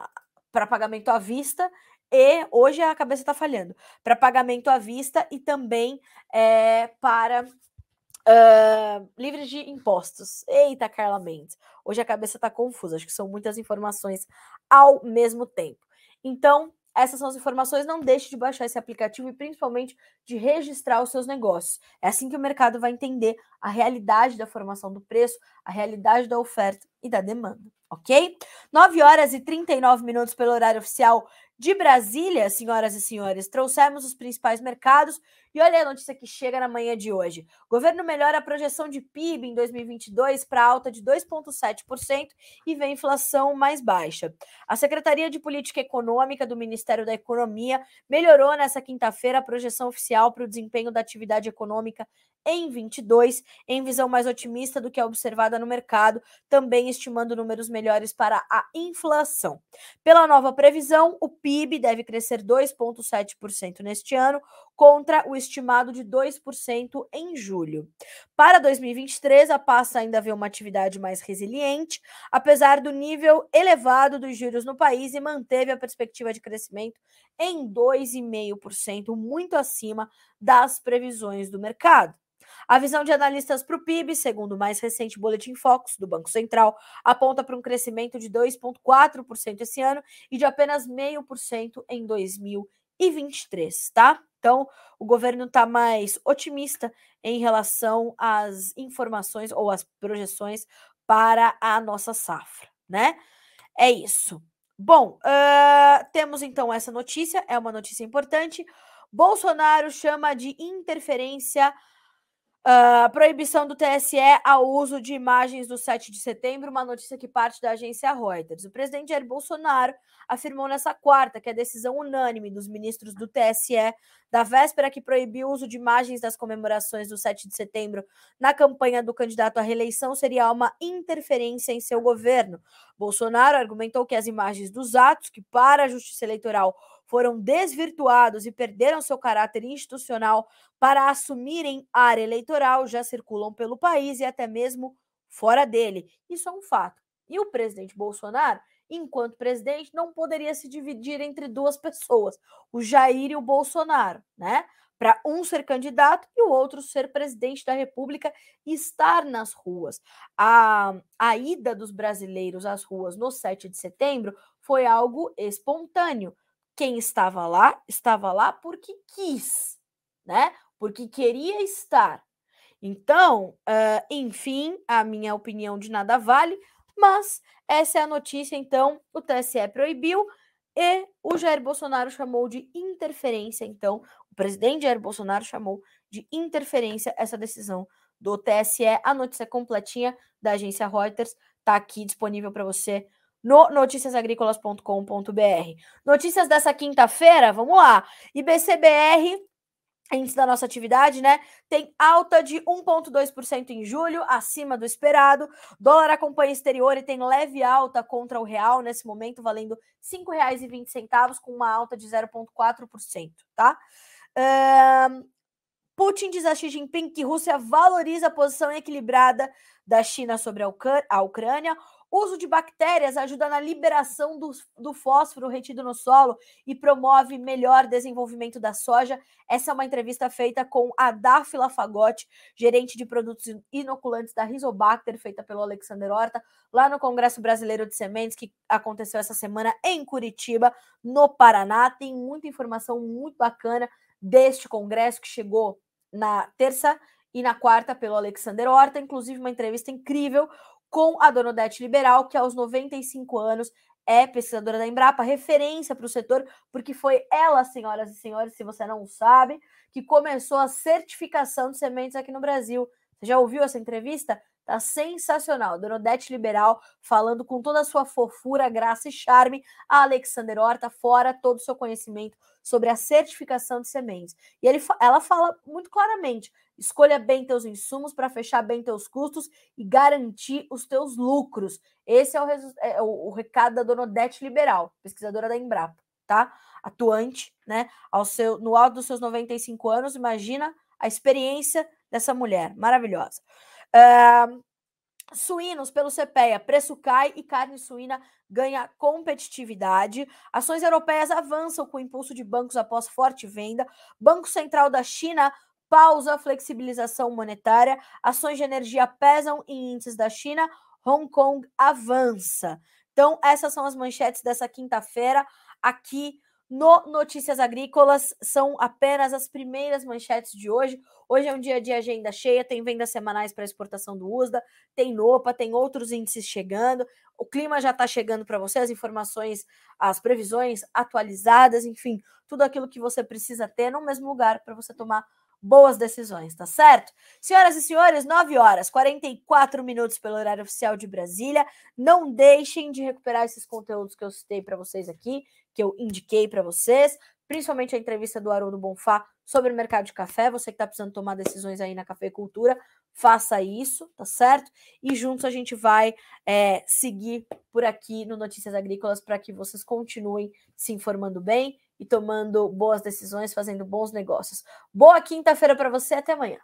a para pagamento à vista e hoje a cabeça está falhando para pagamento à vista e também é, para uh, livres de impostos. Eita, Carla Mendes, hoje a cabeça está confusa. Acho que são muitas informações ao mesmo tempo. Então, essas são as informações. Não deixe de baixar esse aplicativo e principalmente de registrar os seus negócios. É assim que o mercado vai entender a realidade da formação do preço, a realidade da oferta e da demanda, ok? 9 horas e 39 minutos pelo horário oficial de Brasília, senhoras e senhores, trouxemos os principais mercados e olha a notícia que chega na manhã de hoje. O governo melhora a projeção de PIB em 2022 para alta de 2,7% e vê inflação mais baixa. A Secretaria de Política Econômica do Ministério da Economia melhorou nessa quinta-feira a projeção oficial para o desempenho da atividade econômica em 22, em visão mais otimista do que a observada no mercado, também estimando números melhores para a inflação. Pela nova previsão, o PIB deve crescer 2,7% neste ano, contra o estimado de 2% em julho. Para 2023, a pasta ainda vê uma atividade mais resiliente, apesar do nível elevado dos juros no país e manteve a perspectiva de crescimento em 2,5%, muito acima das previsões do mercado. A visão de analistas para o PIB, segundo o mais recente Boletim Focus do Banco Central, aponta para um crescimento de 2,4% esse ano e de apenas 0,5% em 2023, tá? Então, o governo está mais otimista em relação às informações ou às projeções para a nossa safra, né? É isso. Bom, uh, temos então essa notícia, é uma notícia importante. Bolsonaro chama de interferência Uh, proibição do TSE ao uso de imagens do 7 de setembro, uma notícia que parte da agência Reuters. O presidente Jair Bolsonaro afirmou nessa quarta que a decisão unânime dos ministros do TSE da véspera que proibiu o uso de imagens das comemorações do 7 de setembro na campanha do candidato à reeleição seria uma interferência em seu governo. Bolsonaro argumentou que as imagens dos atos, que para a Justiça Eleitoral foram desvirtuados e perderam seu caráter institucional para assumirem área eleitoral, já circulam pelo país e até mesmo fora dele. Isso é um fato. E o presidente Bolsonaro, enquanto presidente, não poderia se dividir entre duas pessoas, o Jair e o Bolsonaro, né? Para um ser candidato e o outro ser presidente da República e estar nas ruas. A, a ida dos brasileiros às ruas no 7 de setembro foi algo espontâneo quem estava lá, estava lá porque quis, né? Porque queria estar. Então, uh, enfim, a minha opinião de nada vale, mas essa é a notícia. Então, o TSE proibiu e o Jair Bolsonaro chamou de interferência. Então, o presidente Jair Bolsonaro chamou de interferência essa decisão do TSE. A notícia completinha da agência Reuters está aqui disponível para você no noticiasagricolas.com.br. Notícias dessa quinta-feira, vamos lá. IBCBR, índice da nossa atividade, né? Tem alta de 1,2% em julho, acima do esperado. Dólar acompanha exterior e tem leve alta contra o real, nesse momento, valendo R$ 5,20, com uma alta de 0,4%, tá? Um, Putin diz a Xi Jinping que Rússia valoriza a posição equilibrada da China sobre a, a Uso de bactérias ajuda na liberação do, do fósforo retido no solo e promove melhor desenvolvimento da soja. Essa é uma entrevista feita com a Dáfila Fagotti, gerente de produtos inoculantes da Rizobacter, feita pelo Alexander Horta, lá no Congresso Brasileiro de Sementes, que aconteceu essa semana em Curitiba, no Paraná. Tem muita informação muito bacana deste congresso que chegou na terça e na quarta pelo Alexander Horta, inclusive uma entrevista incrível com a Dona Odete Liberal, que aos 95 anos é pesquisadora da Embrapa, referência para o setor, porque foi ela, senhoras e senhores, se você não sabe, que começou a certificação de sementes aqui no Brasil. Você já ouviu essa entrevista? Tá sensacional. Dona Odete Liberal falando com toda a sua fofura, graça e charme, a Alexander Horta, fora todo o seu conhecimento sobre a certificação de sementes. E ele, ela fala muito claramente: escolha bem teus insumos para fechar bem teus custos e garantir os teus lucros. Esse é o, é o, o recado da Dona Odete Liberal, pesquisadora da Embrapa, tá? Atuante, né? Ao seu, no alto dos seus 95 anos, imagina a experiência dessa mulher maravilhosa. Uh, suínos pelo CPEA, preço cai e carne suína ganha competitividade. Ações europeias avançam com impulso de bancos após forte venda. Banco Central da China pausa a flexibilização monetária. Ações de energia pesam em índices da China. Hong Kong avança. Então, essas são as manchetes dessa quinta-feira aqui no Notícias Agrícolas. São apenas as primeiras manchetes de hoje. Hoje é um dia de agenda cheia, tem vendas semanais para exportação do USDA, tem NOPA, tem outros índices chegando. O clima já está chegando para você, as informações, as previsões atualizadas, enfim, tudo aquilo que você precisa ter no mesmo lugar para você tomar boas decisões, tá certo? Senhoras e senhores, 9 horas, 44 minutos pelo horário oficial de Brasília. Não deixem de recuperar esses conteúdos que eu citei para vocês aqui, que eu indiquei para vocês. principalmente a entrevista do Haroldo Bonfá sobre o mercado de café. Você que está precisando tomar decisões aí na cafeicultura, faça isso, tá certo? E juntos a gente vai é, seguir por aqui no Notícias Agrícolas para que vocês continuem se informando bem e tomando boas decisões, fazendo bons negócios. Boa quinta-feira para você, até amanhã.